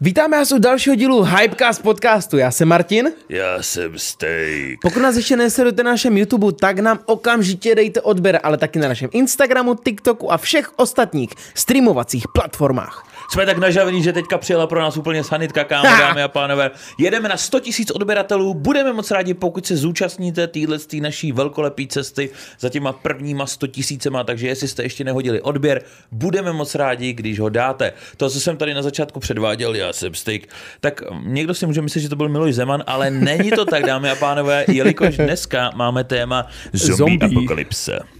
Vítáme vás u dalšího dílu Hypecast podcastu. Já jsem Martin. Já jsem Steak. Pokud nás ještě nesledujete na našem YouTube, tak nám okamžitě dejte odběr, ale taky na našem Instagramu, TikToku a všech ostatních streamovacích platformách. Jsme tak nažavení, že teďka přijela pro nás úplně sanitka, kámo, dámy a pánové. Jedeme na 100 000 odběratelů, budeme moc rádi, pokud se zúčastníte téhle naší velkolepé cesty za těma prvníma 100 tisícema, takže jestli jste ještě nehodili odběr, budeme moc rádi, když ho dáte. To, co jsem tady na začátku předváděl, já jsem Steak, tak někdo si může myslet, že to byl Miloš Zeman, ale není to tak, dámy a pánové, jelikož dneska máme téma zombie, zombie. apokalypse.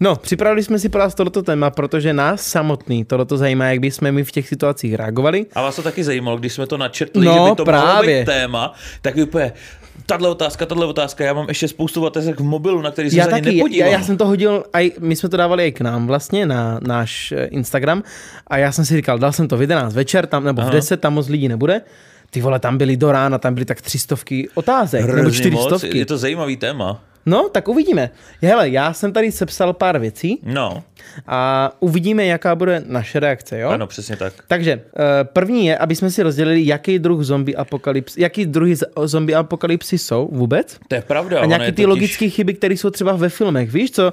No, připravili jsme si pro vás tohoto téma, protože nás samotný tohoto zajímá, jak bychom my v těch situacích reagovali. A vás to taky zajímalo, když jsme to načrtli, no, že by to právě. mohlo být téma, tak úplně, tahle otázka, tahle otázka, já mám ještě spoustu otázek v mobilu, na který jsem já se taky, ani nepodíval. Já, já jsem to hodil, aj, my jsme to dávali i k nám vlastně na náš eh, Instagram a já jsem si říkal, dal jsem to v 11 večer, tam, nebo Aha. v 10, tam moc lidí nebude. Ty vole, tam byly do rána, tam byly tak třistovky otázek, Hrozně nebo čtyřistovky. Je to zajímavý téma. No, tak uvidíme. Hele, já jsem tady sepsal pár věcí. No. A uvidíme, jaká bude naše reakce, jo? Ano, přesně tak. Takže eh, první je, aby jsme si rozdělili, jaký druh zombie apokalypsy, jaký druhy zombie apokalypsy jsou vůbec. To je pravda. A nějaký ty totiž... logické chyby, které jsou třeba ve filmech. Víš, co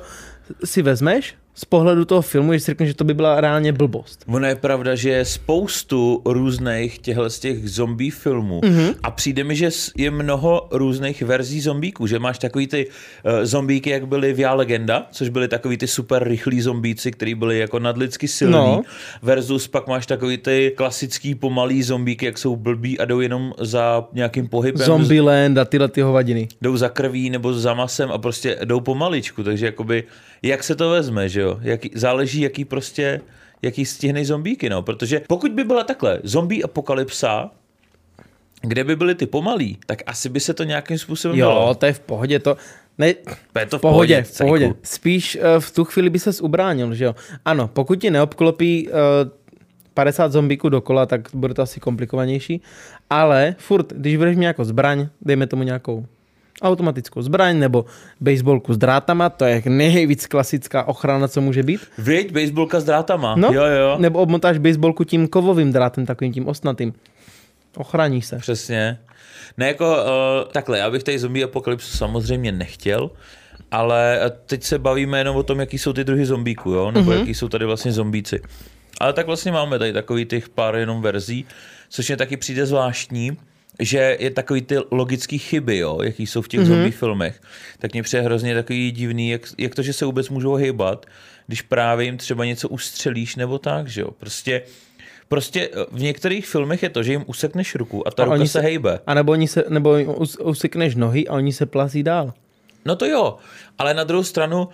si vezmeš z pohledu toho filmu, že si řekneš, že to by byla reálně blbost. Ono je pravda, že je spoustu různých těchto z těch zombie filmů mm-hmm. a přijde mi, že je mnoho různých verzí zombíků, že máš takový ty uh, zombíky, jak byly v Já legenda, což byly takový ty super rychlí zombíci, který byli jako nadlidsky silní, no. versus pak máš takový ty klasický pomalý zombíky, jak jsou blbí a jdou jenom za nějakým pohybem. Zombieland a tyhle ty hovadiny. Jdou za krví nebo za masem a prostě jdou pomaličku, takže jakoby jak se to vezme, že jo? Jaký, záleží, jaký prostě, jaký stihnej zombíky, no. Protože pokud by byla takhle zombie apokalypsa, kde by byly ty pomalí, tak asi by se to nějakým způsobem Jo, dalo. to je v pohodě, to... Ne, je to v pohodě, pohodě, v pohodě. Spíš uh, v tu chvíli by ses ubránil, že jo. Ano, pokud ti neobklopí uh, 50 zombíků dokola, tak bude to asi komplikovanější, ale furt, když budeš mít jako zbraň, dejme tomu nějakou automatickou zbraň nebo baseballku s drátama, to je nejvíc klasická ochrana, co může být. Věď, baseballka s drátama. No, jo, jo. Nebo obmotáš baseballku tím kovovým drátem, takovým tím osnatým. Ochrání se. Přesně. Ne jako uh, takhle, já bych tady zombie apokalypsu samozřejmě nechtěl, ale teď se bavíme jenom o tom, jaký jsou ty druhy zombíků, jo? nebo mm-hmm. jaký jsou tady vlastně zombíci. Ale tak vlastně máme tady takový těch pár jenom verzí, což mě taky přijde zvláštní, že je takový ty logické chyby, jo, jaký jsou v těch mm-hmm. zombie filmech, tak mě přijde hrozně takový divný, jak, jak to, že se vůbec můžou hejbat, když právě jim třeba něco ustřelíš nebo tak, že jo. Prostě Prostě eh, v některých filmech je to, že jim usekneš ruku a ta a ruka se, se hejbe. A nebo, oni se, nebo usekneš nohy a oni se plazí dál. No to jo, ale na druhou stranu,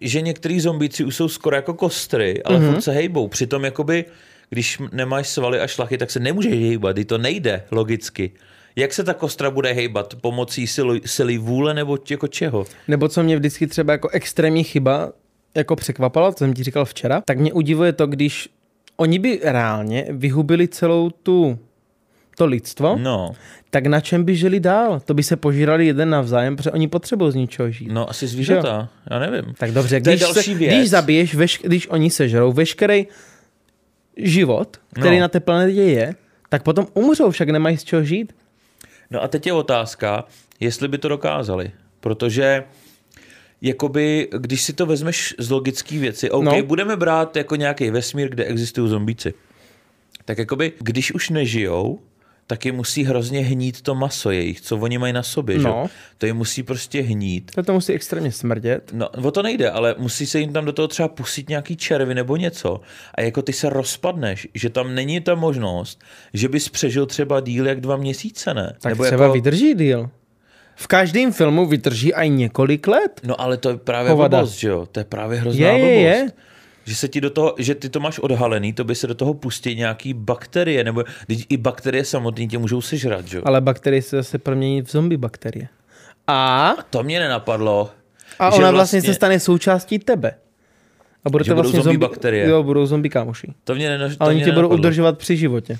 že některý zombíci už jsou skoro jako kostry, ale mm-hmm. furt se hejbou. Přitom jakoby když nemáš svaly a šlachy, tak se nemůžeš hejbat, to nejde logicky. Jak se ta kostra bude hejbat? Pomocí sily, sily vůle nebo jako čeho? Nebo co mě vždycky třeba jako extrémní chyba jako překvapala, co jsem ti říkal včera, tak mě udivuje to, když oni by reálně vyhubili celou tu to lidstvo, no. tak na čem by žili dál? To by se požírali jeden navzájem, protože oni potřebují z ničeho žít. No asi zvířata, já nevím. Tak dobře, když, se, když zabiješ, veš, když oni sežerou veškerý život, který no. na té planetě je, tak potom umřou, však nemají z čeho žít. No a teď je otázka, jestli by to dokázali. Protože jakoby, když si to vezmeš z logické věci, OK, no. budeme brát jako nějaký vesmír, kde existují zombíci. Tak jakoby, když už nežijou, tak je musí hrozně hnít to maso jejich, co oni mají na sobě, no. že? To je musí prostě hnít. To, to musí extrémně smrdět. No, o to nejde, ale musí se jim tam do toho třeba pustit nějaký červy nebo něco. A jako ty se rozpadneš, že tam není ta možnost, že bys přežil třeba díl jak dva měsíce, ne? Tak nebo třeba jako... vydrží díl. V každém filmu vydrží aj několik let. No ale to je právě blbost, že jo? To je právě hrozná je, blbost. Je, je. Že se ti do toho, že ty to máš odhalený, to by se do toho pustí nějaký bakterie, nebo i bakterie samotné tě můžou sežrat, že? Ale bakterie se zase promění v zombie bakterie. A? a to mě nenapadlo. A ona vlastně, vlastně se stane součástí tebe. A budete že vlastně zombie, bakterie. Jo, budou zombie kámoši. To mě, nena, to Ale oni tě budou udržovat při životě.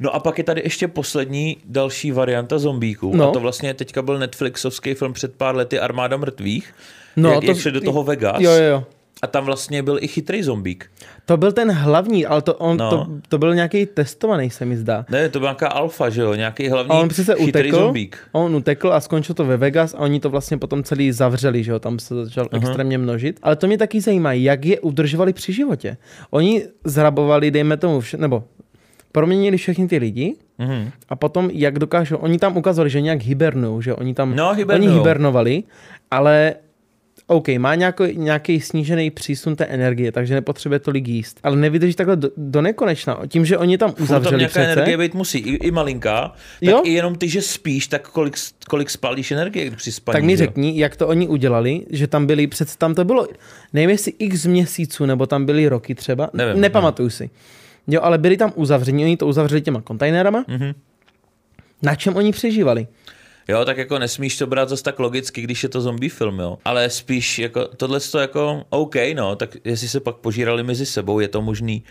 No a pak je tady ještě poslední další varianta zombíků. No. A to vlastně teďka byl Netflixovský film před pár lety Armáda mrtvých. No, jak, to, jak šli do toho Vegas. Jo, jo, jo A tam vlastně byl i chytrý zombík. To byl ten hlavní, ale to, on, No. to, to byl nějaký testovaný, se mi zdá. Ne, to byla nějaká alfa, že jo? Nějaký hlavní A on přece chytrý utekl, zombík. on utekl a skončil to ve Vegas a oni to vlastně potom celý zavřeli, že jo, tam se začal uh-huh. extrémně množit. Ale to mě taky zajímá, jak je udržovali při životě. Oni zrabovali, dejme tomu, vše, nebo proměnili všechny ty lidi Mhm. a potom, jak dokážou, oni tam ukazovali, že nějak hibernují, že oni tam, No, oni hibernovali, ale OK, má nějaký, nějaký snížený přísun té energie, takže nepotřebuje tolik jíst. Ale nevydrží takhle do, do nekonečna. Tím, že oni tam Furt tam uzavřeli nějaká přece, energie být musí, i, i malinká. Tak Jo. i jenom ty, že spíš, tak kolik, kolik spálíš energie při spaní. tak mi že jo? řekni, jak to oni udělali, že tam byli, přece tam to bylo, nevím jestli x měsíců, nebo tam byly roky třeba, Nevím, nepamatuju si. Jo, ale byli tam uzavření, oni to uzavřeli těma kontejnerama. Mhm. Na čem oni přežívali? Jo, tak jako nesmíš to brát zase tak logicky, když je to zombie film, jo. Ale spíš jako, tohle to jako, OK, no, tak jestli se pak požírali mezi sebou, je to možný.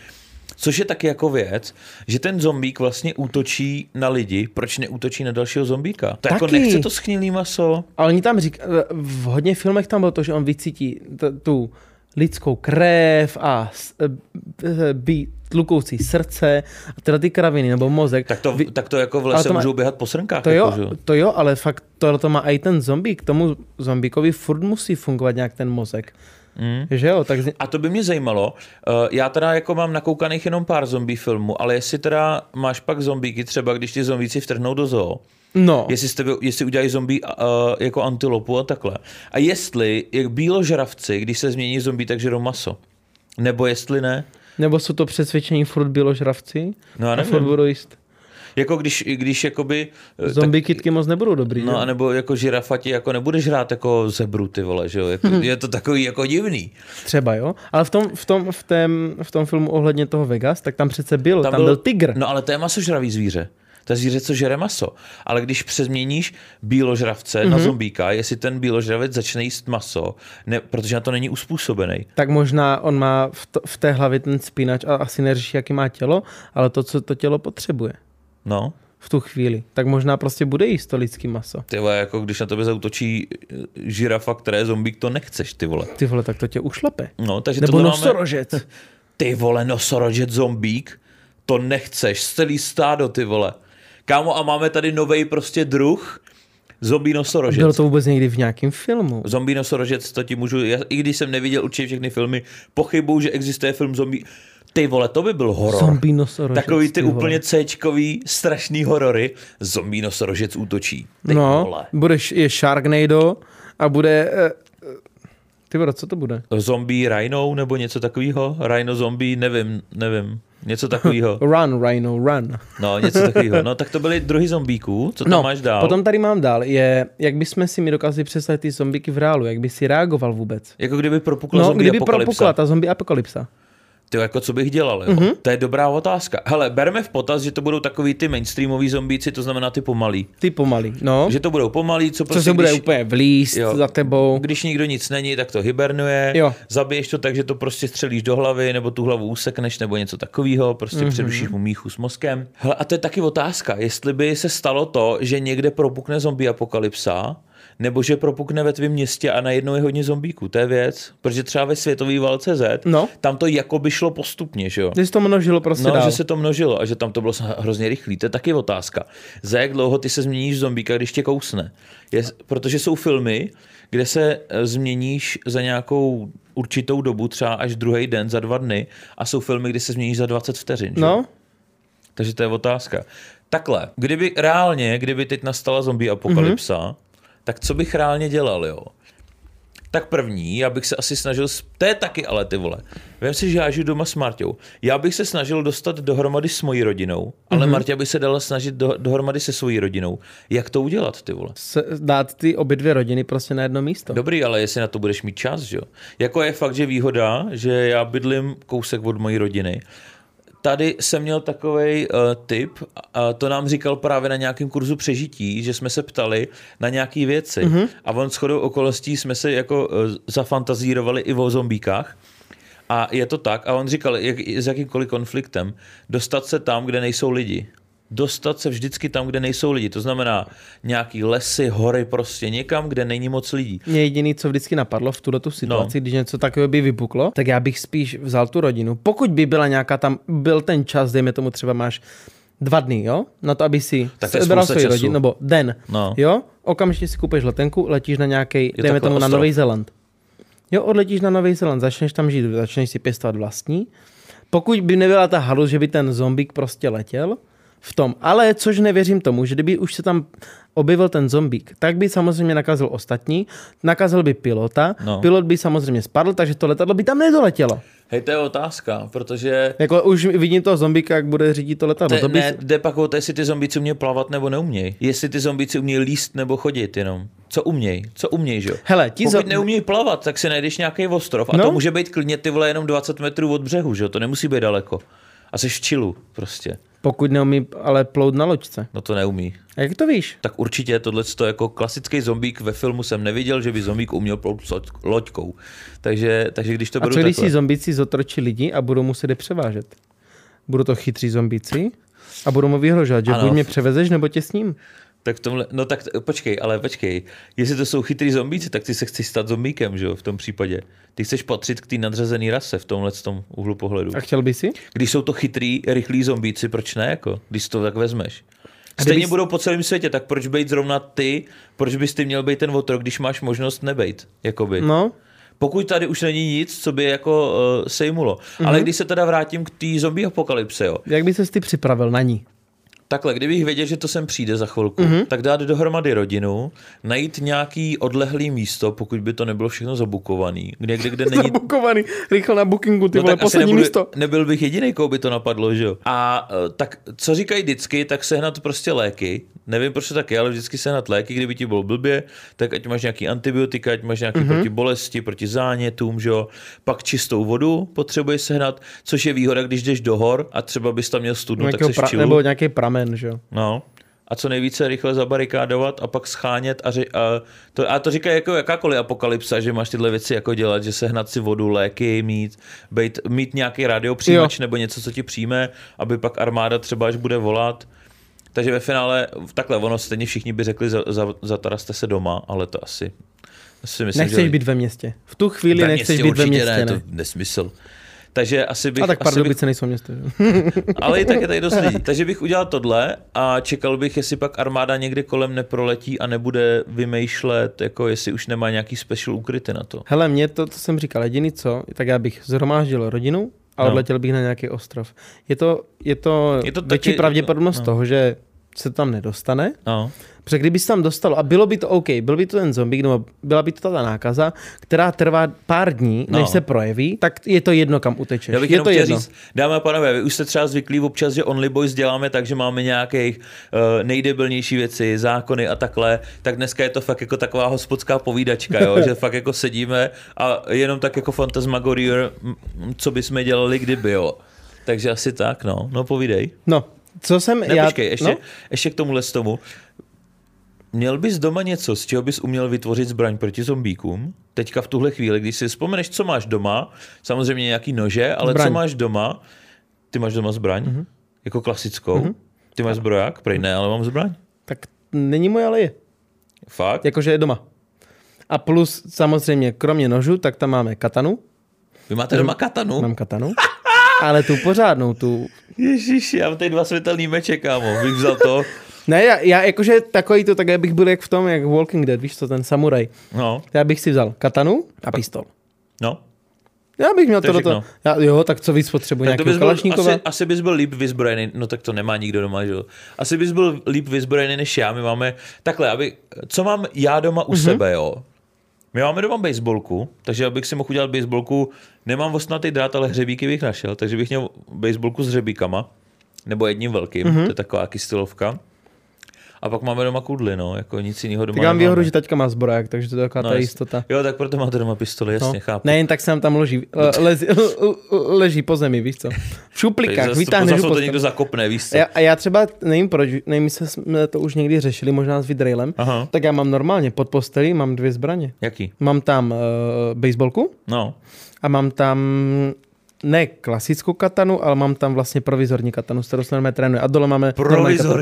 Což je taky jako věc, že ten zombík vlastně útočí na lidi, proč neútočí na dalšího zombíka? To jako Taky. nechce to schnilý maso. Ale oni tam řík, v hodně filmech tam bylo to, že on vycítí t- tu lidskou krev a s- e, bí, tlukoucí srdce a tyhle ty kraviny nebo mozek. Tak to, tak to jako v lese to má- můžou běhat po srnkách. To jako, že jo, to jo, ale fakt tohle to má i ten zombík. K tomu zombíkovi furt musí fungovat nějak ten mozek. Mm. Že jo, tak A to by mě zajímalo. Uh, já teda jako mám nakoukaných jenom pár zombie filmů, ale jestli teda máš pak zombíky, třeba když ty zombíci vtrhnou do zoo, no, jestli, jste, jestli udělají zombie uh, jako antilopu a takhle. A jestli, jak bíložravci, když se změní zombie, tak žerou maso. Nebo jestli ne. nebo jsou to přesvědčení furt běložravci No a furt nevím. budou jíst. Jako když, když jakoby... eh, Zombie kitky moc nebudou dobrý. No, že? anebo jako žirafati, jako nebudeš hrát jako zebru, ty vole, že jo? Jako, je to takový jako divný. Třeba jo, ale v tom, v tom, v tém, v tom filmu ohledně toho Vegas, tak tam přece byl, tam, tam byl, tygr. No ale to je masožravý zvíře. To je zvíře, co žere maso. Ale když přezměníš bíložravce Mhm. mm-hmm. na zombíka, jestli ten bíložravec začne jíst maso, ne, protože na to není uspůsobený. tak možná on má v, to, v té hlavě ten spínač a asi neřeší, jaký má tělo, ale to, co to tělo potřebuje No, v tu chvíli, tak možná prostě bude jíst to lidský maso. ty vole, jako když na tebe zautočí eh, žirafa, která je zombík, to nechceš, ty vole. Ty vole, tak to tě ušlape. No, takže Nebo nosorožec. Máme, ty vole, nosorožec zombík, to nechceš, celý stádo, ty vole. Kámo, a máme tady nový prostě druh, zombie nosorožec. Bylo to vůbec někdy v nějakém filmu. Zombie nosorožec, to ti můžu, já, i když jsem neviděl určitě všechny filmy, pochybuju, že existuje film zombie. Ty vole, to by byl horor. Zombie nosorožec. Takový ty vole. úplně C-čkový strašný horory. Zombie nosorožec útočí. Ty No, vole. budeš, je Sharknado a bude... Ty vole, co to bude? Zombie rhino nebo něco takového? Rhino zombie, nevím, nevím. Něco takového. Run, Rhino, run. No, něco takového. No, tak to byly druhy zombíků. Co tam No, máš dál? potom tady mám dál, je, jak bychom si mi dokázali představit ty zombíky v reálu, jak by si reagoval vůbec. Jako kdyby propukla No, zombie kdyby apokalypsa. propukla ta zombie apokalypsa. Ty jako co bych dělal, jo? Mhm. Mm-hmm. To je dobrá otázka. Hele, bereme v potaz, že to budou takový ty mainstreamový zombíci, to znamená ty pomalý. Ty pomalý, no. Že to budou pomalý, co Co prostě se bude když, úplně vlíst Jo. za tebou. když nikdo nic není, tak to hibernuje, Jo. zabiješ to tak, že to prostě střelíš do hlavy, nebo tu hlavu usekneš, nebo něco takového, prostě Mhm. mm-hmm. přerušíš mu míchu s mozkem. Hele, a to je taky otázka, jestli by se stalo to, že někde propukne zombie apokalypsa, nebo že propukne ve tvém městě a najednou je hodně zombíků. To je věc, protože třeba ve světové válce Z, No. tam to jako by šlo postupně, že jo? Že se to množilo prostě No, dál. že se to množilo a že tam to bylo hrozně rychlý. To je taky otázka. Za jak dlouho ty se změníš zombíka, když tě kousne? Je, protože jsou filmy, kde se eh, změníš za nějakou určitou dobu, třeba až druhý den, za dva dny, a jsou filmy, kdy se změníš za 20 vteřin. Že? No, Takže to je otázka. Takhle, kdyby reálně, kdyby teď nastala zombie apokalypsa, Mhm. mm-hmm. Tak co bych reálně dělal, jo? Tak první, já bych se asi snažil, to je taky ale ty vole, vem si, že já žiju doma s Marťou. Já bych se snažil dostat dohromady s mojí rodinou, ale Mhm. mm-hmm. Marťa by se dala snažit do, dohromady se svojí rodinou. Jak to udělat, ty vole? se, dát ty obě dvě rodiny prostě na jedno místo. Dobrý, ale jestli na to budeš mít čas, že jo? Jako je fakt, že výhoda, že já bydlím kousek od mojí rodiny. Tady jsem měl takový uh, tip, a to nám říkal právě na nějakém kurzu přežití, že jsme se ptali na nějaké věci. Mm-hmm. A on shodou okolností jsme se jako uh, zafantazírovali i o zombíkách. A je to tak, a on říkal, jak, s jakýmkoliv konfliktem, dostat se tam, kde nejsou lidi. Dostat se vždycky tam, kde nejsou lidi. To znamená nějaký lesy, hory, prostě někam, kde není moc lidí. Mě jediný, co vždycky napadlo v tuto situaci, no. když něco takového by vypuklo, tak já bych spíš vzal tu rodinu. Pokud by byla nějaká tam, byl ten čas, dejme tomu třeba máš dva dny, jo? Na to, aby si Tak sebral času. rodinu, nebo den, No. jo? Okamžitě si koupíš letenku, letíš na nějaký, dejme tomu na ostrov. Nový Zéland. Jo, odletíš na Nový Zéland, začneš tam žít, začneš si pěstovat vlastní. Pokud by nebyla ta halus, že by ten zombík prostě letěl v tom, ale což nevěřím tomu, že kdyby už se tam objevil ten zombík, tak by samozřejmě nakazil ostatní, nakazil by pilota, No. pilot by samozřejmě spadl, takže to letadlo by tam nedoletělo. Hej, to je otázka, protože Jako už vidím toho zombíka, jak bude řídit to letadlo. te, to by... ne, jde pak o to, jestli ty zombíci umějí plavat nebo neumějí. Jestli ty zombíci umějí líst nebo chodit jenom. Co umějí? Co umějí, že jo? Hele, ti Pokud zo- neumějí plavat, tak si najdeš nějaký ostrov. A No. to může být klidně ty vole jenom 20 metrů od břehu, že jo? To nemusí být daleko. A jsi v čilu prostě. Pokud neumí ale plout na loďce. No to neumí. A jak to víš? Tak určitě tohle to jako klasický zombík ve filmu jsem neviděl, že by zombík uměl plout s loď- loďkou. Takže, takže když to A beru co když takhle. si zombíci zotročí lidi a budou muset je převážet? Budou to chytří zombíci a budou mu vyhrožovat, že Ano. buď mě převezeš, nebo tě s ním. Tak v tomhle, no tak počkej, ale počkej. Jestli to jsou chytrý zombíci, tak ty se chceš stát zombíkem, že jo, v tom případě. Ty chceš patřit k té nadřazené rase v tomhle tom úhlu pohledu. A chtěl by si? Když jsou to chytrý, rychlí zombíci, proč ne, jako, když to tak vezmeš? Stejně budou po celém světě, tak proč být zrovna ty, proč bys ty měl být ten otrok, když máš možnost nebejt, jakoby. No, Pokud tady už není nic, co by jako uh, sejmulo. Mhm. Ale když se teda vrátím k té zombie apokalypse, jo, jak by ses ty připravil na ní? Takhle, kdybych věděl, že to sem přijde za chvilku, Mhm. mm-hmm. tak dát dohromady rodinu, najít nějaký odlehlý místo, pokud by to nebylo všechno zabukovaný, někde, kde není... Zabukovaný, rychle na bookingu, ty No vole, poslední nebudu, místo. nebyl bych jediný, koho by to napadlo, že jo. A eh, tak co říkají vždycky, tak sehnat prostě léky. Nevím, proč to tak je, ale vždycky sehnat léky, kdyby ti bylo blbě, tak ať máš nějaký antibiotika, ať máš nějaký mm-hmm. proti bolesti, proti zánětům, že jo. Pak čistou vodu potřebuješ sehnat, což je výhoda, když jdeš do hor a třeba bys tam měl studnu, tak v pra- nebo nějaký pramen, že jo. No. A co nejvíce rychle zabarikádovat a pak schánět a, ři- a, to, a to říká jako jakákoliv apokalypsa, že máš tyhle věci jako dělat, že sehnat si vodu, léky, mít, být, mít nějaký radiopřijímač nebo něco, co ti přijme, aby pak armáda třeba až bude volat. Takže ve finále, takhle ono stejně všichni by řekli, za, za, zataraste se doma, ale to asi, asi myslím, Nechceš že být ve městě. V tu chvíli ve nechceš městě být ve městě, ne, ne. to nesmysl. Takže asi bych, A tak asi bych nejsou město, ale i tak je tady dost lidí. Takže bych udělal tohle a čekal bych, jestli pak armáda někde kolem neproletí a nebude vymýšlet, jako jestli už nemá nějaký special ukryty na to. Hele, mě to, co jsem říkal, jediný co, tak já bych zhromáždil rodinu a No. odletěl bych na nějaký ostrov. Je to, je to, Je to to taky- větší pravděpodobnost no. toho, že se tam nedostane, No. Protože kdyby se tam dostalo, a bylo by to OK, byl by to ten zombie, nebo byla by to ta nákaza, která trvá pár dní, než No. se projeví, tak je to jedno, kam utečeš. Já bych je to jedno. říct, dámy a pánové, vy už jste třeba zvyklí občas, že Only Boys děláme tak, že máme nějakých uh, nejdebilnější věci, zákony a takhle, tak dneska je to fakt jako taková hospodská povídačka, jo? že fakt jako sedíme a jenom tak jako fantasmagorie, co bychom dělali kdyby, jo. Takže asi tak, no. No povídej. No, co jsem Ne, já... počkej, ještě, no? ještě k tomuhle z tomu. Měl bys doma něco, z čeho bys uměl vytvořit zbraň proti zombíkům? Teďka v tuhle chvíli, když si vzpomeneš, co máš doma, samozřejmě nějaký nože, ale Zbraň. co máš doma? Ty máš doma zbraň? Mm-hmm. Jako klasickou? Mm-hmm. Ty máš zbroják? Prej ne, ale mám zbraň. Tak není moje, ale je. Fakt? Jakože je doma. A plus samozřejmě, kromě nožu, tak tam máme katanu. Vy máte doma katanu? Mám katanu. Ale tu pořádnou, tu... Ježíš, já mám tady dva světelný meče, kámo. Bych vzal to. Ne, já, já jakože takový to, tak já bych byl jak v tom, jak Walking Dead, víš co, ten samuraj. No, Já bych si vzal katanu a pistol. no. Já bych měl To je tohleto. Já, jo, tak co víc potřebuji, Tak to bys nějakého byl, kalašníkova? asi, asi bys byl líp vyzbrojený, no tak to nemá nikdo doma, že jo. Asi bys byl líp vyzbrojený než já, my máme, takhle, aby, co mám já doma u mm-hmm. sebe, jo. My máme doma baseballku, takže abych si mohl udělat baseballku, nemám ostnatý drát, ale hřebíky bych našel, takže bych měl baseballku s hřebíkama, nebo jedním velkým, mm-hmm. to je taková kystylovka. A pak máme doma kudly, no, jako nic jiného doma Tak já mám výhodu, že taťka má zbroják, takže to je taková No, ta jistota. Jo, tak proto máte doma pistoli, jasně, No. chápu. Ne, jen tak se nám tam loží, le, lezi, leží po zemi, víš co? V šuplikách, vytáhneš to někdo zakopne, víš co? já, a já třeba, nevím proč, nevím, jestli jsme to už někdy řešili, možná s Vidrailem, Aha. tak já mám normálně pod postelí, mám dvě zbraně. Jaký? Mám tam uh, baseballku No, a mám tam ne klasickou katanu, ale mám tam vlastně provizorní katanu, s kterou se normálně trénuje. A dole máme normální katanu.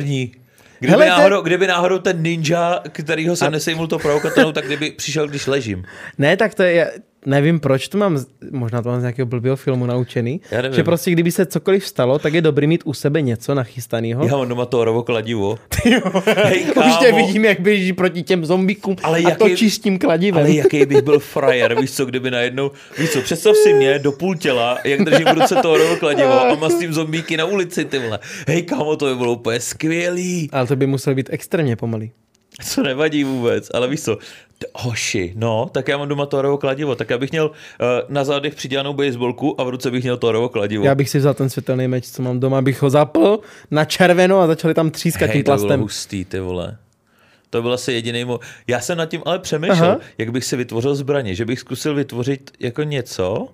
Kdyby, Hele, náhodou, kdyby náhodou ten ninja, kterýho jsem nesejmul to pravokatanou, tak kdyby přišel, když ležím. Ne, tak to je, nevím proč to mám, možná to mám z nějakého blbého filmu naučený, že prostě kdyby se cokoliv stalo, tak je dobrý mít u sebe něco nachystaného. Já mám doma Thorovo kladivo. Hej, Už tě kámo. vidím, jak běží proti těm zombíkům Ale a to jaký- čistím kladivem. Ale jaký bych byl frajer, víš co, kdyby najednou, víš co, představ si mě do půl těla, jak držím v ruce Thorovo kladivo a mastím zombíky na ulici, ty vole. Hej, kámo, to by bylo úplně skvělý. Ale to by musel být extrémně pomalý. Co nevadí vůbec, ale víš co, hoši, no, tak já mám doma Thorovo kladivo, tak já bych měl uh, na zádech přidělanou baseballku a v ruce bych měl Thorovo kladivo. Já bych si vzal ten světelný meč, co mám doma, bych ho zapl na červeno a začali tam třískat tím Hej, to bylo plastem. hustý, ty vole. To byl asi jediný mo- Já jsem nad tím ale přemýšlel, Aha. jak bych si vytvořil zbraně, že bych zkusil vytvořit jako něco,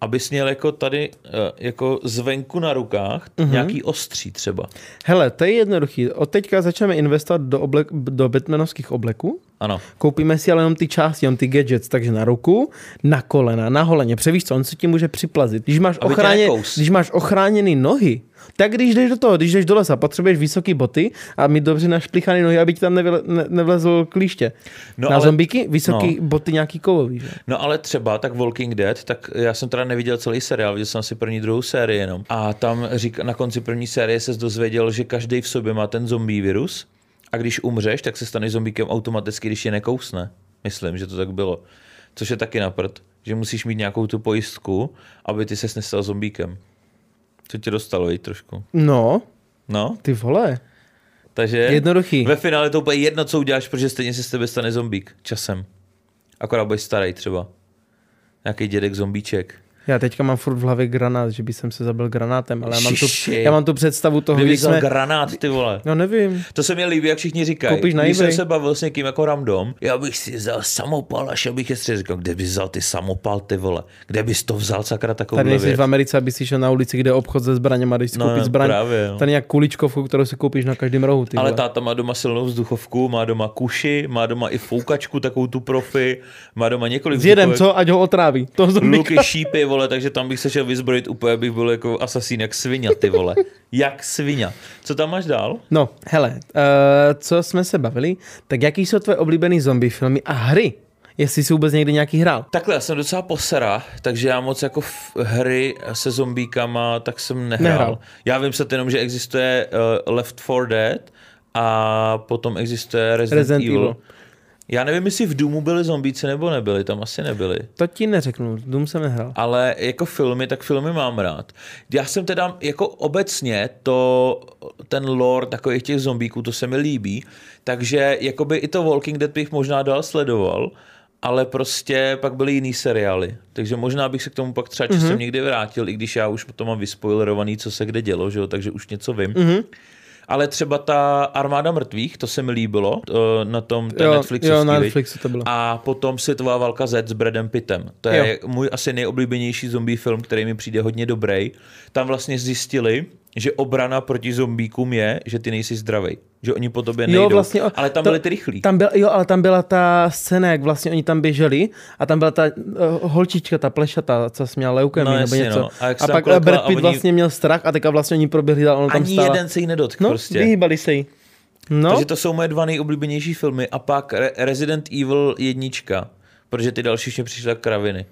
abys měl jako tady eh, jako zvenku na rukách Mhm. nějaký ostří třeba. Hele, to je jednoduchý. Od teďka začneme investovat do, oblek, do Batmanovských obleků. Ano. Koupíme si ale jenom ty části, jenom ty gadgets, takže na ruku, na kolena, na holeně. Převíš co, on se ti může připlazit. Když máš, ochráně, když máš ochráněný nohy, tak když jdeš do toho, když jdeš do lesa, potřebuješ vysoké boty a mít dobře našplichané nohy, aby ti tam nevyle, ne, nevlezl klíště. No, na ale- zombíky vysoké no. boty nějaký kovový. Že? No ale třeba tak Walking Dead, tak já jsem teda neviděl celý seriál, viděl jsem si první, druhou sérii jenom. A tam řík, na konci první série se dozvěděl, že každý v sobě má ten zombie virus a když umřeš, tak se staneš zombíkem automaticky, když je nekousne. Myslím, že to tak bylo. Což je taky na prd, že musíš mít nějakou tu pojistku, aby ty ses nestal zombíkem. To tě dostalo, viď, trošku. No, No, ty vole. takže Jednoduchý. ve finále to úplně jedno, co uděláš, protože stejně se z tebe stane zombík časem. Akorát budeš starý třeba. Nějaký dědek zombíček. Já teďka mám furt v hlavě granát, že by jsem se zabil granátem, ale já mám tu, já mám tu představu toho, Kdyby vzal jsme... granát, ty vole. No nevím. To se mi líbí, jak všichni říkají. Koupíš na Když jsem se bavil s někým jako random, já bych si vzal samopal a šel bych je střelit. Říkal, kde bys vzal ty samopal, ty vole? Kde bys to vzal, sakra, takovou Tady nejsi v Americe, aby si šel na ulici, kde je obchod se zbraněma, když si No, koupíš no, zbraň. právě, jo. Tady nějak kuličkovku, kterou si koupíš na každém rohu. Ty Ale vole. táta má doma silnou vzduchovku, má doma kuši, má doma i foukačku, takovou tu profi, má doma několik S jedem, co? Ať ho otráví. To luky, šípy, vole, takže tam bych se šel vyzbrojit úplně, bych byl jako asasín, jak svině, ty vole. Jak svině. Co tam máš dál? No, hele, uh, co jsme se bavili, tak jaký jsou tvoje oblíbený zombie filmy a hry? Jestli jsi vůbec někdy nějaký hrál. Takhle, já jsem docela posera, takže já moc jako v hry se zombíkama, tak jsem nehrál. Nehrál. Já vím se jenom, že existuje uh, Left 4 Dead a potom existuje Resident, Resident Evil. Evil. Já nevím, jestli v Doomu byli zombíci nebo nebyli, tam asi nebyli. To ti neřeknu, Doom jsem nehrál. Ale jako filmy, tak filmy mám rád. Já jsem teda jako obecně to, ten lore takových těch zombíků, to se mi líbí, takže jakoby i to Walking Dead bych možná dál sledoval, ale prostě pak byly jiný seriály. Takže možná bych se k tomu pak třeba časem mm-hmm. někdy vrátil, i když já už to mám vyspoilerovaný, co se kde dělo, že jo, takže už něco vím. Mm-hmm. Ale třeba ta Armáda mrtvých, to se mi líbilo eh, na tom ten Jo, Netflixovský, jo, na? Netflixu to bylo. A potom Světová válka Z s Bradem Pittem. To je Jo. můj asi nejoblíbenější zombie film, který mi přijde hodně dobrý. Tam vlastně zjistili, že obrana proti zombíkům je, že ty nejsi zdravý. Že oni po tobě nejdou. Jo, vlastně, o- ale tam to- byli ty rychlí. Tam byl, jo, ale tam byla ta scéna, jak vlastně oni tam běželi a tam byla ta uh, holčička, ta plešata, co směla leukemii No, nebo něco. no. A a pak klekla Brad a Pitt oni- vlastně měl strach a teďka vlastně oni proběhli dál, ona tam Ani stála. jeden se jí nedotkl no, prostě. vyhýbali se jí. No, Takže to jsou moje dva nejoblíbenější filmy. A pak Re- Resident Evil jednička, protože ty další ještě přišly kraviny.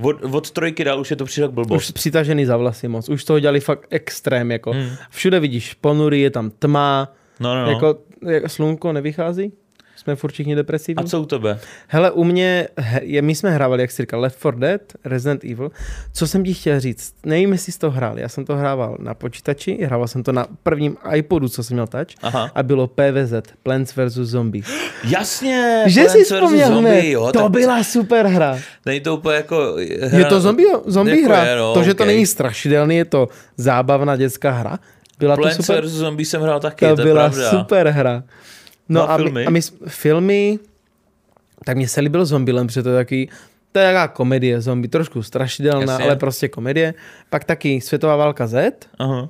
Od, od trojky dál už je to přišel blbost. už přitažený za vlasy moc. Už toho dělali fakt extrém. Jako. Hmm. Všude vidíš ponury, je tam tma, No, no, no. jako, jak slunko nevychází. Jsme furt všichni depresivní. A co u tebe? Hele, u mě, je, my jsme hrávali, jak jsi říkal, Left 4 Dead, Resident Evil. Co jsem ti chtěl říct, nevím, jestli jsi to hrál, já jsem to hrával na počítači, hrával jsem to na prvním iPodu, co jsem měl touch, Aha. a bylo PVZ, Plants vs. Zombies. Jasně! Že Plants jsi vs. vzpomněl Zombie, jo, to tak byla super hra. Není to úplně jako... Je to zombie, zombie Jako hra, je, no, to, že to okej. není strašidelný, je to zábavná dětská hra. Byla to Plants super, vs. Zombie jsem hrál taky, to to byla pravda. super hra. No, No a a, my, filmy? a my, filmy, tak mně se líbil Zombieland, protože to je takový, to je jaká komedie zombie, trošku strašidelná, Jasně. ale prostě komedie. Pak taky Světová válka Z, Aha.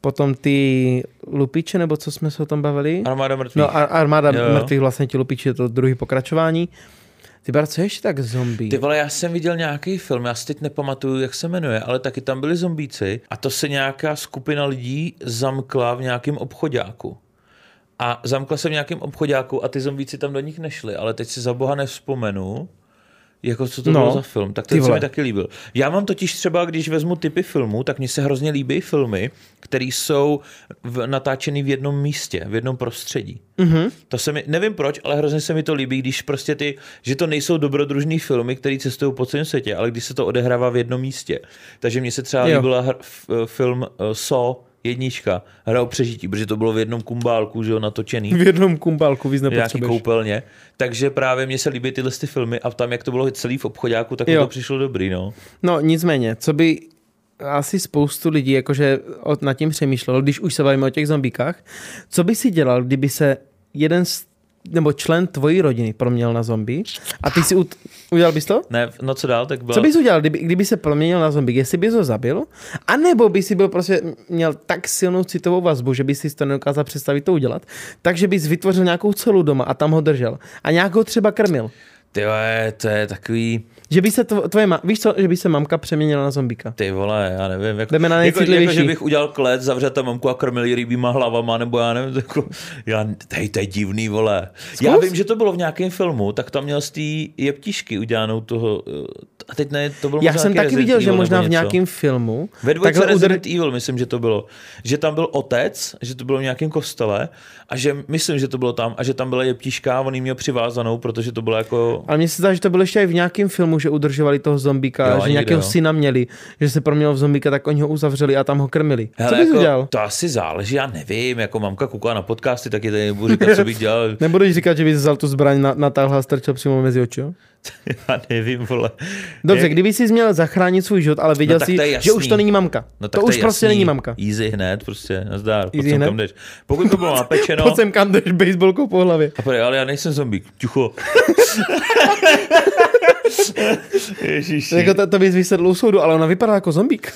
potom ty lupiče, nebo co jsme se o tom bavili? Armáda mrtvých. No a armáda Jo, jo. mrtvých vlastně ti lupiči, je to druhý pokračování. Ty bar, co ještě tak zombie? Ty vole, já jsem viděl nějaký film, já si teď nepamatuju, jak se jmenuje, ale taky tam byli zombíci a to se nějaká skupina lidí zamkla v nějakém obchodáku. A zamkla se v nějakém obchodáku a ty zombíci tam do nich nešli, ale teď si za boha nevzpomenu, jako co to No, bylo za film, tak ten se mi taky líbil. Já mám totiž třeba, když vezmu typy filmů, tak mně se hrozně líbí filmy, které jsou v, natáčeny v jednom místě, v jednom prostředí. Mm-hmm. To se mi, nevím proč, ale hrozně se mi to líbí, když prostě ty, že to nejsou dobrodružný filmy, které cestují po celém světě, ale když se to odehrává v jednom místě. Takže mně se třeba Jo. líbila hr, f, film uh, So, jednička, hra o přežití, protože to bylo v jednom kumbálku, že jo, natočený V jednom kumbálku víc nepotřebuješ. koupelně. Takže právě mně se líbí tyhle ty filmy a tam, jak to bylo celý v obchodáku, tak Jo. to přišlo dobrý, no. No nicméně, co by asi spoustu lidí jakože nad tím přemýšlelo, když už se bavíme o těch zombíkách, co by si dělal, kdyby se jeden z, nebo člen tvojí rodiny proměnil na zombie a ty si ut, udělal bys to? Ne, no co dál, tak bylo... Co bys udělal, kdyby, kdyby se proměnil na zombie? Jestli bys ho zabil? A nebo by si byl prostě měl tak silnou citovou vazbu, že by si to nedokázal představit to udělat, takže bys vytvořil nějakou celu doma a tam ho držel. A nějak ho třeba krmil. Ty to je takový, Že by se tvo, tvoje ma- víš co, že by se mamka přeměnila na zombíka. ty vole, já nevím. Jak, Jdeme na jako, jako, že bych udělal klec, zavřel tam mamku a krmil ji rybíma hlavama, nebo já nevím, jako, já, tady, to je divný, vole. Já Zkus. vím, že to bylo v nějakém filmu, tak tam měl z té jeptišky udělanou toho, eh, a teď ne, to bylo Já možná jsem taky Resident viděl, že Evil možná nebo v nějakém filmu Ve dvojce Resident udr... Evil, myslím, že to bylo. Že tam byl otec, že to bylo v nějakém kostele a že myslím, že to bylo tam a že tam byla jeptiška a on jí měl přivázanou, protože to bylo jako... Ale mně se zdá, že to bylo ještě i v nějakém filmu, že udržovali toho zombíka, Jo, že někde, nějakého jo. syna měli, že se proměnil v zombíka, tak oni ho uzavřeli a tam ho krmili. Hele, co bys jako, udělal? To asi záleží, já nevím, jako mamka kouká na podcasty, tak je tady nebudu říkat, co bych dělal. Nebudeš říkat, že bys vzal tu zbraň, na- natáhl a strčil přímo mezi oči? jo? já nevím, vole. Dobře, Jak- kdyby jsi měl zachránit svůj život, ale věděl No tak si, to je že jasný. už to není mamka. No, to tak už je prostě jasný. není mamka. Easy hned, prostě, nazdár, pojď Easy sem, hned? kam jdeš. Pokud to bylo napečeno, Pojď sem kam jdeš baseballkou po hlavě. a pojď, ale já nejsem zombík, ticho. Ježiši. Jako to, to bys vysedl u soudu, ale ona vypadá jako zombík.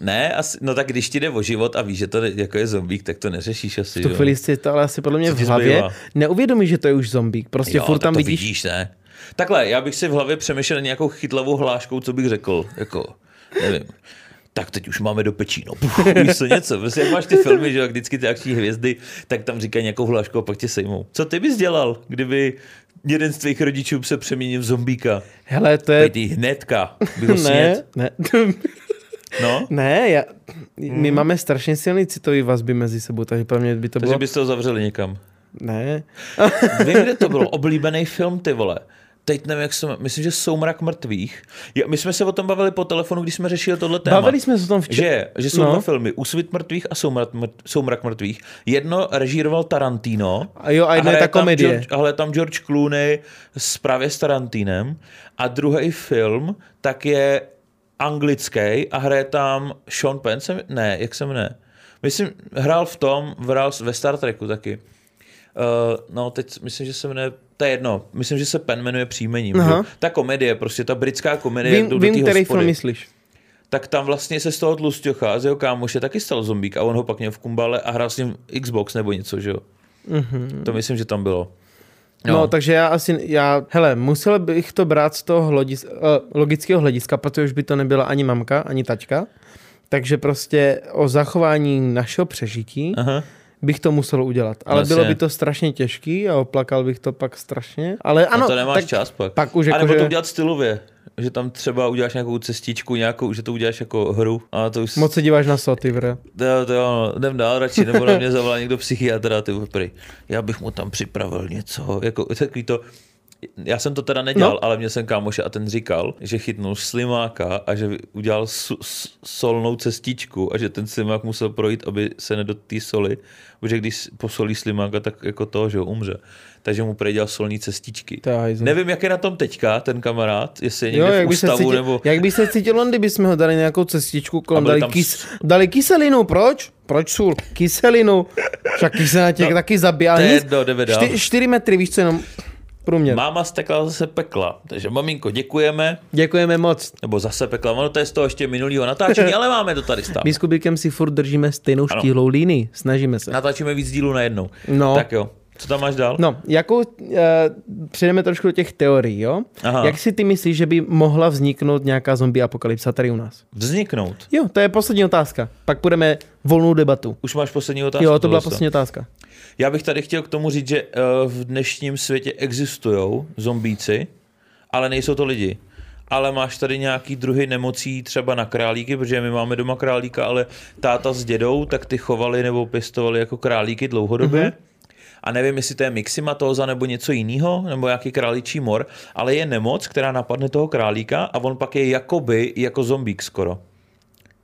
Ne, asi, no tak když ti jde o život a víš, že to je- jako je zombík, tak to neřešíš asi. V tu jo. chvíli si to ale asi podle mě v hlavě zbývá? neuvědomí, že to je už zombík. Prostě jo, furt tak tam to vidíš, vidíš, ne? Takhle, já bych si v hlavě přemýšlel nějakou chytlavou hláškou, co bych řekl, jako, nevím. Tak teď už máme do pečí, no, puch, co něco, prostě jak máš ty filmy, že jo, jak vždycky ty akční hvězdy, tak tam říkají nějakou hlášku a pak tě sejmou. Co ty bys dělal, kdyby jeden z tvých rodičů se přeměnil v zombíka? hele, to je... Teď hnedka, by ho Ne, ne, No, ne, já, my máme strašně silný citový vazby mezi sebou, takže pro mě by to takže bylo... byste ho zavřeli někam. Ne, Vím, kde to bylo. Oblíbený film, ty vole. Teď nevím, jak se jmenuje. Myslím, že Soumrak mrtvých. Jo, my jsme se o tom bavili po telefonu, když jsme řešili tohle téma. bavili jsme se o tom včera. Že, že jsou No. dva filmy, Úsvit mrtvých a Soumrak, mrt, Soumrak mrtvých. Jedno režíroval Tarantino. A jo, a jedna je ta komedie. George, a hraje tam George Clooney s právě s Tarantinem. A druhý film, tak je anglický a hraje tam Sean Penn, se, ne, jak se jmenuje? Myslím, hrál v tom, hrál ve Star Treku taky. Uh, no, teď myslím, že se jmenuje, to je jedno, myslím, že se Penn jmenuje příjmením. Aha. Že? Ta komedie, prostě ta britská komedie, Vím, do vím který film myslíš. tak tam vlastně se z toho tlustěcha z jeho kámoše taky stal zombík a on ho pak měl v kumbale a hrál s ním Xbox nebo něco, že jo? Mm-hmm. To myslím, že tam bylo. No. no, takže já asi, já, hele, musel bych to brát z toho hlodis, uh, logického hlediska, protože už by to nebyla ani mamka, ani tačka. Takže prostě o zachování našeho přežití Aha. Bych to musel udělat. Ale Jasně. bylo by to strašně těžký a oplakal bych to pak strašně. Ale ano, no to nemáš tak čas pak. pak už a jako, nebo že- to udělat stylově. Že tam třeba uděláš nějakou cestičku, nějakou, že to uděláš jako hru. A to už... moc se díváš na soty, vre. To, jo, to jo, no, jdem dál radši, nebo na mě zavolá někdo psychiatra, ty prý. Já bych mu tam připravil něco, jako takový to, já jsem to teda nedělal, No. ale měl jsem kámoše a ten říkal, že chytnul slimáka a že udělal su, solnou cestičku a že ten slimák musel projít, aby se nedot té soli, protože když posolí slimáka, tak jako to, že ho umře. Takže mu prý dělal solní cestičky. Nevím, jak je na tom teďka ten kamarád, jestli je Jo, někde jak v ústavu, cítil, nebo... jak by se cítil on, kdyby jsme ho dali nějakou cestičku kolem, dali, tam kys, dali kyselinu, proč? Proč sůl? Kyselinu. Však kyselina těch no, taky. Čty, čtyři metry, víš co, jenom průměr. Máma stekla zase pekla, takže maminko, děkujeme. Děkujeme moc. Nebo zase pekla, ono to je z toho ještě minulého natáčení, ale máme to tady stále. My s Kubíkem si furt držíme stejnou Ano. štíhlou línii. Snažíme se. Natáčíme víc dílů najednou. No. Tak jo. Co tam máš dál? No, jakou, uh, přejdeme trošku do těch teorií, jo? Aha. Jak si ty myslíš, že by mohla vzniknout nějaká zombie apokalypsa tady u nás? Vzniknout. Jo, to je poslední otázka. Pak budeme volnou debatu. Už máš poslední otázku? Jo, to byla poslední otázka. Já bych tady chtěl k tomu říct, že eh, v dnešním světě existují zombíci, ale nejsou to lidi. Ale máš tady nějaký druhy nemocí třeba na králíky, protože my máme doma králíka, ale táta s dědou, tak ty chovali nebo pěstovali jako králíky dlouhodobě. Mhm. Mm-hmm. A nevím, jestli to je myxematóza nebo něco jiného, nebo nějaký králičí mor, ale je nemoc, která napadne toho králíka a on pak je jakoby jako zombík skoro.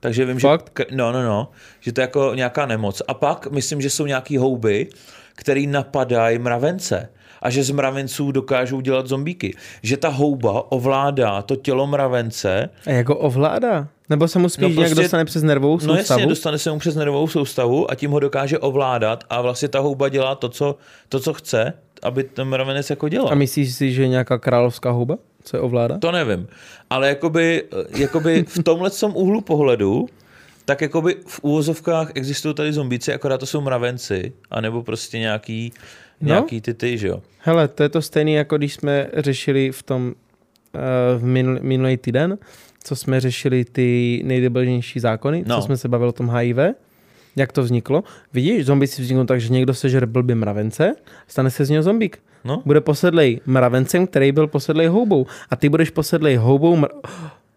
Takže vím, Fakt? že... No, no, no. Že to je jako nějaká nemoc. A pak myslím, že jsou nějaký houby, který napadají mravence. A že z mravenců dokážou dělat zombíky. Že ta houba ovládá to tělo mravence. A jako ovládá? Nebo se mu spíš No no, nějak prostě- dostane přes nervovou No soustavu? jasně, dostane se mu přes nervovou soustavu a tím ho dokáže ovládat a vlastně ta houba dělá to, co, to, co chce, aby ten mravenec jako dělal. A myslíš si, že je nějaká královská houba? Co je ovládá? To nevím. Ale jakoby, jakoby v tomhle úhlu pohledu, tak jakoby v úvozovkách existují tady zombíci, akorát to jsou mravenci, anebo prostě nějaký, No. nějaký ty ty, že jo. Hele, to je to stejné, jako když jsme řešili v tom uh, v minul, minulý týden, co jsme řešili ty nejdebilnější zákony, No. co jsme se bavili o tom HIV, jak to vzniklo. Vidíš, zombici vzniknou tak, že někdo sežere blbě mravence, stane se z něho zombík. No, Bude posedlej mravencem, který byl posedlej houbou. A ty budeš posedlej houbou, mr-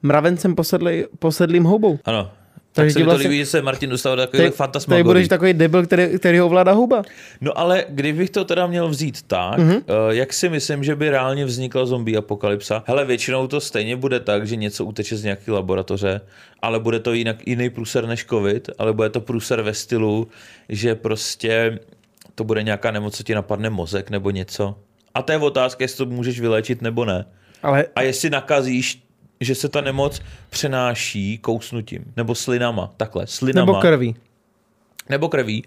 mravencem posedlej, posedlým houbou. ano. Tak Takže se mi to vlastně- líbí, že se Martin dostal do Tady, takových tady fantasmagorí. budeš takový debil, který, který ho ovládá houba. No ale kdybych to teda měl vzít tak, Mhm. mm-hmm. jak si myslím, že by reálně vznikla zombie apokalypsa? Hele, většinou to stejně bude tak, že něco uteče z nějaké laboratoře, ale bude to jinak jiný průser než covid, ale bude to průser ve stylu, že prostě to bude nějaká nemoc, co ti napadne mozek nebo něco. A to je otázka, jestli to můžeš vyléčit nebo ne. Ale A jestli nakazíš, že se ta nemoc přenáší kousnutím, nebo slinama, takhle, slinama nebo krví. nebo krví,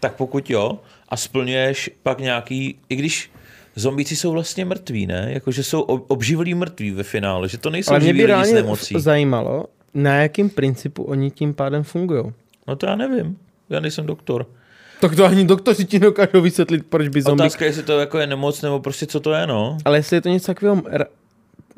tak pokud jo a splňuješ pak nějaký, i když zombíci jsou vlastně mrtví, ne? Jakože jsou ob- obživlí mrtví ve finále, že to nejsou Ale mě živí by reálně nemocí. zajímalo, na jakém principu oni tím pádem fungují. No to já nevím, já nejsem doktor. Tak to ani doktoři ti dokážou vysvětlit, proč by zombie... Otázka je, jestli to jako je nemoc, nebo prostě co to je, no. Ale jestli je to něco takového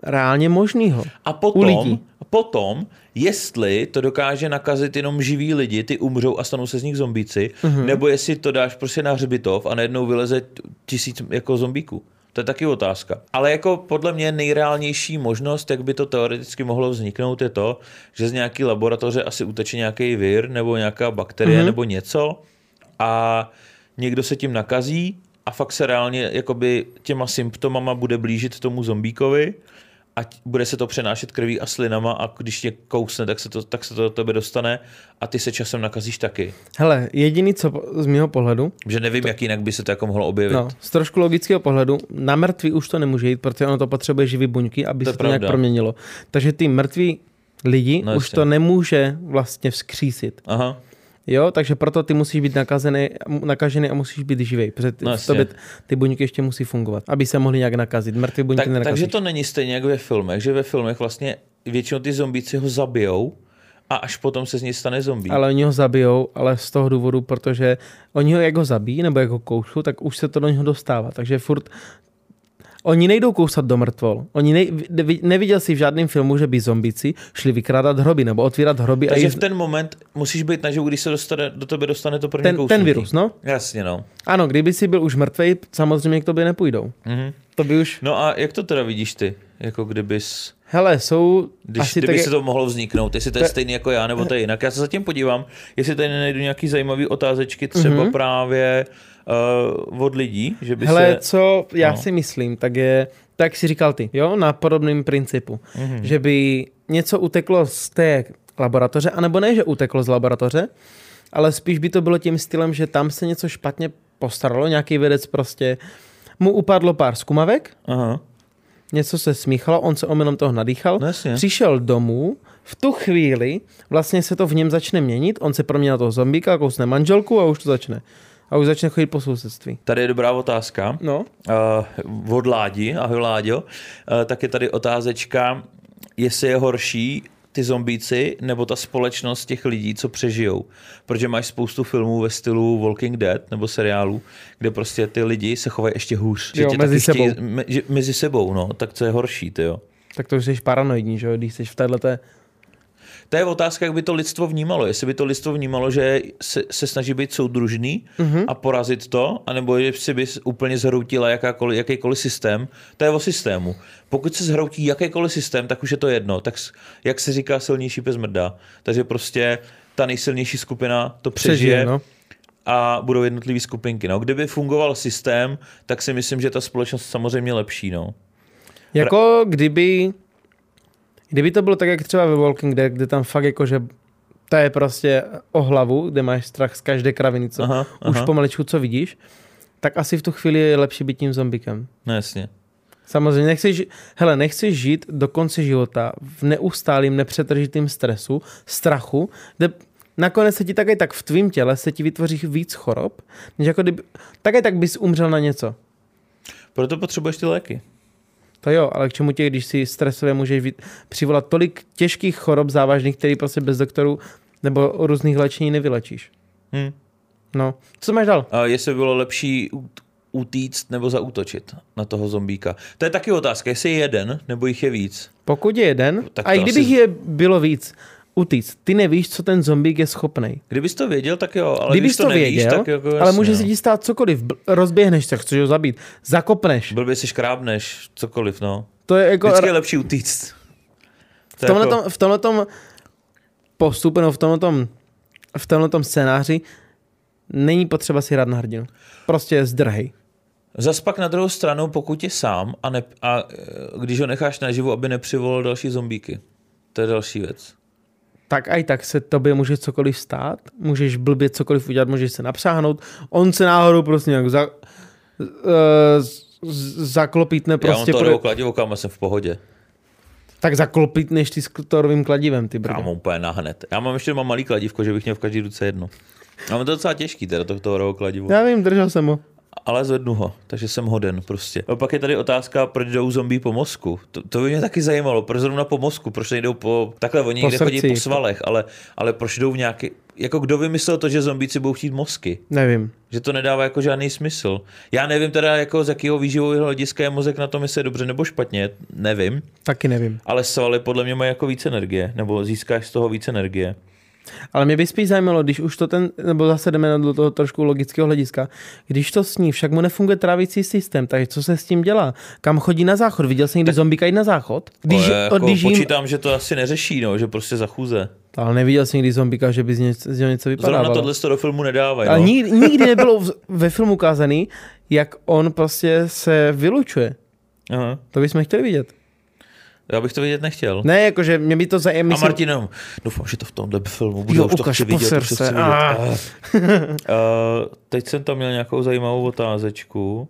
reálně možného. A U potom, lidí. potom, jestli to dokáže nakazit jenom živí lidi, ty umřou a stanou se z nich zombíci, Mhm. mm-hmm. nebo jestli to dáš prostě na hřbitov a najednou vyleze tisíc jako zombíků. To je taky otázka. Ale jako podle mě nejreálnější možnost, jak by to teoreticky mohlo vzniknout, je to, že z nějaký laboratoře asi uteče nějaký vir nebo nějaká bakterie Mhm. mm-hmm. nebo něco a někdo se tím nakazí a fakt se reálně jakoby těma symptomama bude blížit tomu zombíkovi a bude se to přenášet krví a slinama a když tě kousne, tak se to, tak se to do tebe dostane a ty se časem nakazíš taky. Hele, jediný, co z mého pohledu, Že nevím, jak jinak by se to jako mohlo objevit. no, z trošku logického pohledu, na mrtví už to nemůže jít, protože ono to potřebuje živý buňky, aby To se to nějak proměnilo. Takže ty mrtví lidi No už jasně. to nemůže vlastně vzkřísit. Aha. Jo, takže proto ty musíš být nakazený, nakažený a musíš být živý, protože ty, No v tobě ty buňky ještě musí fungovat, aby se mohly nějak nakazit. Mrtví buňky Tak, nenakazíš. takže to není stejně jako ve filmech, že ve filmech vlastně většinou ty zombíci ho zabijou a až potom se z něj stane zombie. Ale oni ho zabijou, ale z toho důvodu, protože oni ho jak ho zabijí, nebo jak ho koušou, tak už se to do něho dostává. Takže furt Oni nejdou kousat do mrtvol. Oni nej, nevi- neviděl si v žádném filmu, že by zombici šli vykrádat hroby nebo otvírat hroby. Takže a v ten moment musíš být naživu, když se dostane, do tebe dostane to první ten, kousnutí. ten virus, no? Jasně, no. Ano, kdyby si byl už mrtvej, samozřejmě k tobě nepůjdou. Mhm. To by už... No a jak to teda vidíš ty? Jako kdybys... Hele, jsou Když, asi kdyby tak... se to mohlo vzniknout, jestli to je stejný jako já, nebo to je jinak. Já se zatím podívám, jestli tady nenajdu nějaký zajímavý otázečky, třeba Mhm. právě uh, od lidí, že by Hele, se... co já no. si myslím, tak je, tak si říkal ty, jo, na podobném principu, Mhm. že by něco uteklo z té laboratoře, anebo ne, že uteklo z laboratoře, ale spíš by to bylo tím stylem, že tam se něco špatně postaralo, nějaký vědec prostě mu upadlo pár skumavek, Aha, něco se smíchalo, on se omylem toho nadýchal, no jasně. přišel domů, v tu chvíli vlastně se to v něm začne měnit, on se promění na toho zombíka, kousne manželku a už to začne. A už začne chodit po sousedství. Tady je dobrá otázka. No, Uh, od Ládi, ahoj Láďo. Uh, tak je tady otázečka, jestli je horší ty zombíci nebo ta společnost těch lidí, co přežijou. Protože máš spoustu filmů ve stylu Walking Dead nebo seriálů, kde prostě ty lidi se chovají ještě hůř. Jo, tě mezi sebou. Chtějí, me, že, mezi sebou, no. Tak co je horší, ty jo. Tak to už jsi paranoidní, že jo, když jsi v této To je otázka, jak by to lidstvo vnímalo. Jestli by to lidstvo vnímalo, že se, se snaží být soudružný mm-hmm. a porazit to, anebo jestli by úplně zhroutila jakákoliv, jakýkoliv systém. To je o systému. Pokud se zhroutí jakýkoliv systém, tak už je to jedno. Tak jak se říká, silnější pes mrdá. Takže prostě ta nejsilnější skupina to přežije, přežije, no. a budou jednotlivé skupinky. No, kdyby fungoval systém, tak si myslím, že ta společnost samozřejmě lepší. No. Jako kdyby, kdyby to bylo tak, jak třeba ve Walking Dead, kde tam fakt jako, že to je prostě o hlavu, kde máš strach z každé kraviny, co Aha, už aha. pomaličku, co vidíš, tak asi v tu chvíli je lepší být tím zombikem. No jasně. Samozřejmě nechceš, hele, nechceš žít do konce života v neustálým, nepřetržitým stresu, strachu, kde nakonec se ti také tak v tvém těle se ti vytvoří víc chorob, než jako kdyby, také tak bys umřel na něco. Proto potřebuješ ty léky. To jo, ale k čemu tě, když si stresově můžeš přivolat tolik těžkých chorob závažných, který prostě bez doktorů nebo různých léčení nevylečíš. Hm. No, co máš dál? A jestli by bylo lepší utíct nebo zaútočit na toho zombíka. To je taky otázka, jestli je jeden nebo jich je víc. Pokud je jeden, Tak a i to kdybych asi- je bylo víc, utíct, ty nevíš, co ten zombík je schopný. Kdybys to věděl, tak jo, ale Kdybys když to, to nevíš, věděl, tak jako ale jasně, může no. se ti stát cokoliv. Rozběhneš se, chceš ho zabít, zakopneš. Blbě si škrábneš, cokoliv, no. To je jako... Vždycky je lepší utíct. To v je tomhle, jako, v tomhle postupu, no v tomhle v tomhle scénáři není potřeba si hrát na hrdinu. Prostě zdrhej. Zas pak na druhou stranu, pokud je sám a, ne, a e, když ho necháš naživu, aby nepřivolal další zombíky. To je další věc. Tak aj tak se tobě může cokoliv stát, můžeš blbě cokoliv udělat, můžeš se napřáhnout, on se náhodou prostě nějak za, uh, zaklopítne Prostě Já mám to pro, kladivo, kámo, jsem v pohodě. tak zaklopítneš ty s torovým kladivem, ty brdo. Kámo, úplně nahned. Já mám ještě mám malý kladívko, že bych měl v každý ruce jedno. Já mám to docela těžký, teda to toho kladivo. Já vím, držel jsem ho. Ale zvednu ho, takže jsem hoden prostě. A pak je tady otázka, proč jdou zombie po mozku. To, to by mě taky zajímalo, proč zrovna po mozku, proč nejdou po... Takhle, oni Po někde chodí po svalech, ale, ale proč jdou v nějaký... Jako kdo vymyslel to, že zombíci budou chtít mozky? Nevím. Že to nedává jako žádný smysl. Já nevím teda, jako z jakého výživového hlediska je mozek na tom, jestli je dobře nebo špatně, nevím. Taky nevím. Ale svaly podle mě mají jako víc energie, nebo získáš z toho víc energie. Ale mě by spíš zajímalo, když už to ten, nebo zase jdeme do toho trošku logického hlediska, když to sní, však mu nefunguje trávící systém, takže co se s tím dělá? Kam chodí na záchod? Viděl jsi někdy zombíka jít na záchod? Když, ale jako když jim, počítám, že to asi neřeší, no, že prostě zachůze. ale neviděl jsi někdy zombíka, že by z, ně, z něho něco Zrovna vypadávalo. tohle to do filmu nedávají. Ale no. nikdy, nikdy nebylo v- ve filmu ukázaný, jak on prostě se vylučuje. Aha. To bychom chtěli vidět. Já bych to vidět nechtěl. Ne, jakože mě by to zajímalo. A Martin jenom, doufám, že to v tomhle filmu bude, Jo, už to ukaž, chci vidět, to se. chci vidět. Ah. Ah. Uh, teď jsem tam měl nějakou zajímavou otázečku.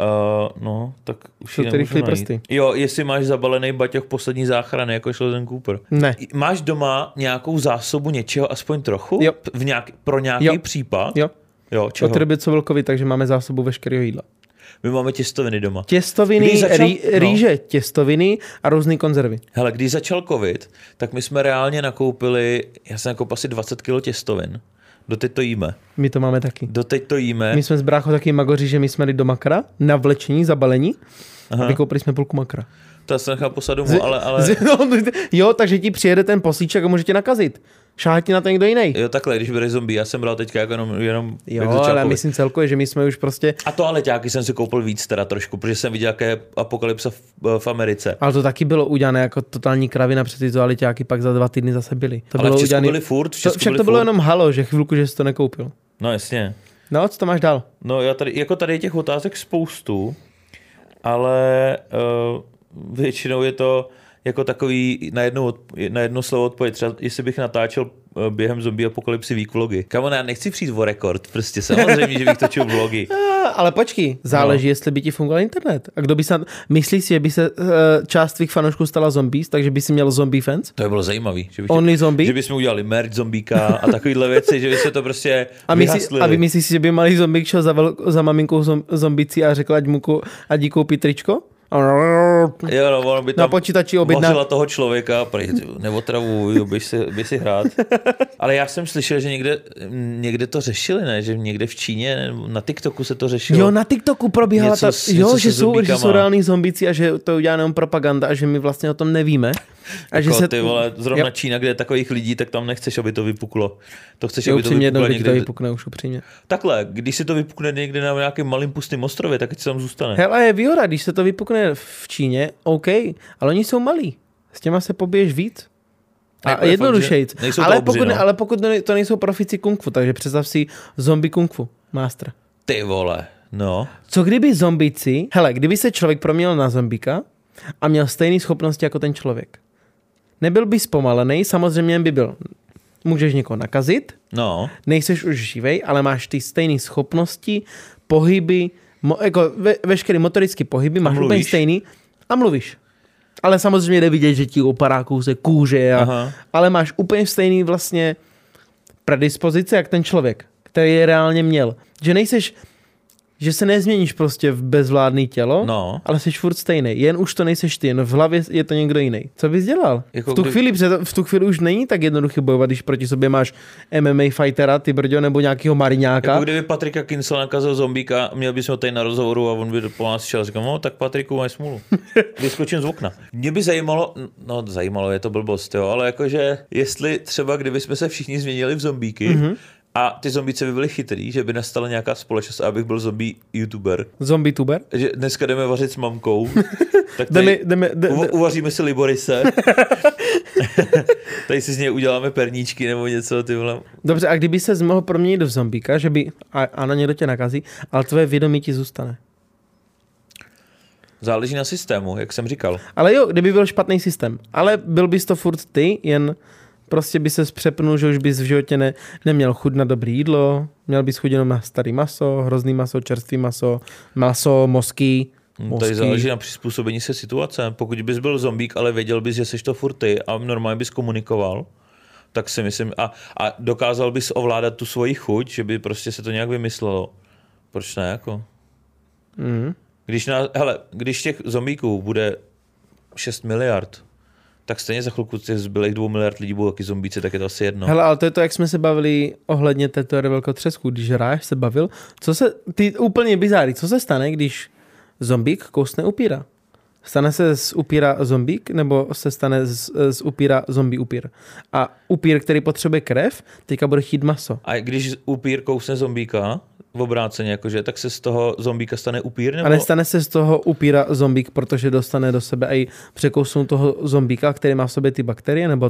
Uh, no, tak už Jsou ty prsty. Jo, jestli máš zabalený baťoch poslední záchrany, jako Sheldon Cooper. Ne. Máš doma nějakou zásobu něčeho, aspoň trochu? Jo. V nějak, pro nějaký Jo. případ? Jo, Jo, čeho? od doby co velkovi, takže máme zásobu veškerého jídla. My máme těstoviny doma. Těstoviny, začal- rý, no. rýže, těstoviny a různé konzervy. Hele, když začal covid, tak my jsme reálně nakoupili, já jsem nakoupil asi 20 kg těstovin. Doteď to jíme. My to máme taky. Doteď to jíme. My jsme s bráchou taky magoři, že my jsme jeli do makra, na vlečení, zabalení Aha. a vykoupili jsme půlku makra. To jsem nechal poslat domů, ale, ale... Z, no, jo, takže ti přijede ten posíček a může tě nakazit. Šáhá ti na to někdo jiný. Jo, takhle, když bude zombie, já jsem bral teďka jako jenom, jenom Jo, ale myslím celkově, že my jsme už prostě, A to ale těáky jsem si koupil víc teda trošku, protože jsem viděl, jaké apokalypsa v, v Americe. ale to taky bylo udělané jako totální kravina, před ty aliťáky pak za dva týdny zase byly. To ale bylo v Česku udělané, byli furt, v to, Česku však byli to bylo furt. jenom halo, že chvilku, že jsi to nekoupil. No jasně. No, co to máš dál? No já tady, jako tady je těch otázek spoustu, ale uh, většinou je to jako takový na jedno, na jedno slovo odpověď. Třeba jestli bych natáčel eh, během zombie apokalypsy week vlogy. Kamo, já nechci přijít o rekord, prostě samozřejmě, že bych točil vlogy. A, ale počkej, záleží, no. jestli by ti fungoval internet. A kdo by se, myslíš si, že by se uh, část tvých fanoušků stala zombies, takže by si měl zombie fans? To by bylo zajímavý. Že, bych Only zombie? že bychom udělali merch zombíka a takovýhle věci, že by se to prostě A, myslí, a vy myslíš si, že by malý zombík šel za, vel, za maminkou zom, zombicí a řekl, ať, mu, ať jí koupí tričko? Jo, no, ono by tam Na počítači objedná. toho člověka, ty, neotravuj, běž si, běž si hrát. Ale já jsem slyšel, že někde, někde to řešili, ne? Že někde v Číně, nebo na TikToku se to řešilo. Jo, na TikToku probíhala Něco ta, jo, něco že jsou, že jsou reální zombíci a že to udělá jenom propaganda a že my vlastně o tom nevíme. A že jako se, ty vole, zrovna Jo. Čína, kde je takových lidí, tak tam nechceš, aby to vypuklo. To chceš, Jo, aby to jednou, vypuklo když to někde. vypukne už upřímně. Takhle, když si to vypukne někde na nějakém malým pustým ostrově, tak si tam zůstane. Hele, je výhoda, když se to vypukne v Číně, OK, ale oni jsou malí. S těma se pobiješ víc. A Jako je jednodušejc. že to Ale obři, pokud, no. ale pokud to nejsou profici kung fu, takže představ si zombie kung fu, master. Ty vole, no. Co kdyby zombici, hele, kdyby se člověk proměnil na zombika a měl stejné schopnosti jako ten člověk. Nebyl by zpomalený, samozřejmě by byl. Můžeš někoho nakazit, No, nejseš už živej, ale máš ty stejné schopnosti, pohyby, mo, jako ve, veškeré motorické pohyby, máš úplně stejný a mluvíš. Ale samozřejmě jde vidět, že ti opadá kousek kůže, a, Aha. ale máš úplně stejný vlastně predispozice, jak ten člověk, který je reálně měl. Že nejseš, že se nezměníš prostě v bezvládný tělo, no. ale jsi furt stejný. Jen už to nejseš ty, jen v hlavě je to někdo jiný. Co bys dělal? Jako v, tu kdy- chvíli, před- v tu chvíli už není tak jednoduché bojovat, když proti sobě máš MMA fightera, ty brďo, nebo nějakého mariňáka. Jako kdyby Patrika Kinsel nakazil zombíka, měl bys ho tady na rozhovoru a on by po nás šel a říkal, no tak Patriku, máš smůlu. Vyskočím z okna. Mě by zajímalo, no zajímalo, je to blbost, jo, ale jakože jestli třeba kdyby jsme se všichni změnili v zombíky, Mhm. mm-hmm. A ty zombíci by byly chytrý, že by nastala nějaká společnost a abych byl zombie youtuber. Zombie tuber? Že dneska jdeme vařit s mamkou, tak Jdeme, tady jdeme, jde, uva- jde, uvaříme si liborise. tady si z něj uděláme perníčky nebo něco, ty vole. dobře, a kdyby se mohl proměnit v zombíka, že by, a, ano, někdo tě nakazí, ale tvoje vědomí ti zůstane. Záleží na systému, jak jsem říkal. Ale jo, kdyby byl špatný systém. Ale byl bys to furt ty, jen prostě by se přepnul, že už bys v životě ne, neměl chuť na dobré jídlo, měl bys chuť jenom na starý maso, hrozný maso, čerstvý maso, maso, mozky. No, Tady záleží na přizpůsobení se situace. Pokud bys byl zombík, ale věděl bys, že jsi to furt ty a normálně bys komunikoval, tak si myslím, a, a dokázal bys ovládat tu svoji chuť, že by prostě se to nějak vymyslelo. Proč ne, jako? Mm. Když, na, hele, když těch zombíků bude 6 miliard, tak stejně za chvilku těch zbylých dvou miliard lidí budou taky zombíci, tak je to asi jedno. Hele, ale to je to, jak jsme se bavili ohledně té teorie velkotřesku. Když Ráš se bavil, co se, ty úplně bizáry, co se stane, když zombík kousne upíra? Stane se z upíra zombík, nebo se stane z, z upíra zombie upír? A upír, který potřebuje krev, teďka bude chtít maso. A když upír kousne zombíka, v obráceně, jakože, tak se z toho zombíka stane upír? Nebo... A nestane se z toho upíra zombík, protože dostane do sebe i překousnout toho zombíka, který má v sobě ty bakterie, nebo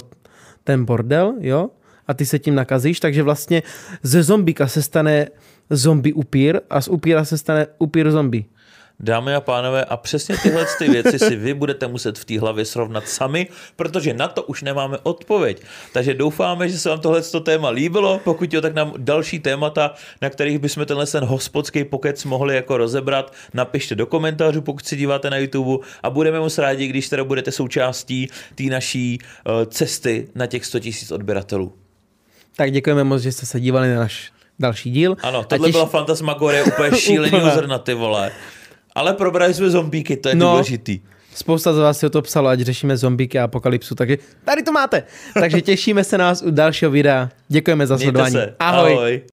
ten bordel, jo? A ty se tím nakazíš, takže vlastně ze zombíka se stane zombie upír a z upíra se stane upír zombie. Dámy a pánové, a přesně tyhle ty věci si vy budete muset v té hlavě srovnat sami, protože na to už nemáme odpověď. Takže doufáme, že se vám tohle téma líbilo. Pokud jo, tak nám další témata, na kterých bychom tenhle ten hospodský pokec mohli jako rozebrat, napište do komentářů, pokud se díváte na YouTube a budeme moc rádi, když teda budete součástí té naší uh, cesty na těch 100 000 odběratelů. Tak děkujeme moc, že jste se dívali na náš další díl. Ano, tohle těš- byla fantasmagorie, úplně šílený zrna, ty vole. Ale probrali jsme zombíky, to je No. důležitý. Spousta z vás si o to psalo, ať řešíme zombíky a apokalypsu, takže tady to máte. Takže těšíme se na vás u dalšího videa. Děkujeme za Mějte sledování. se. Ahoj. Ahoj.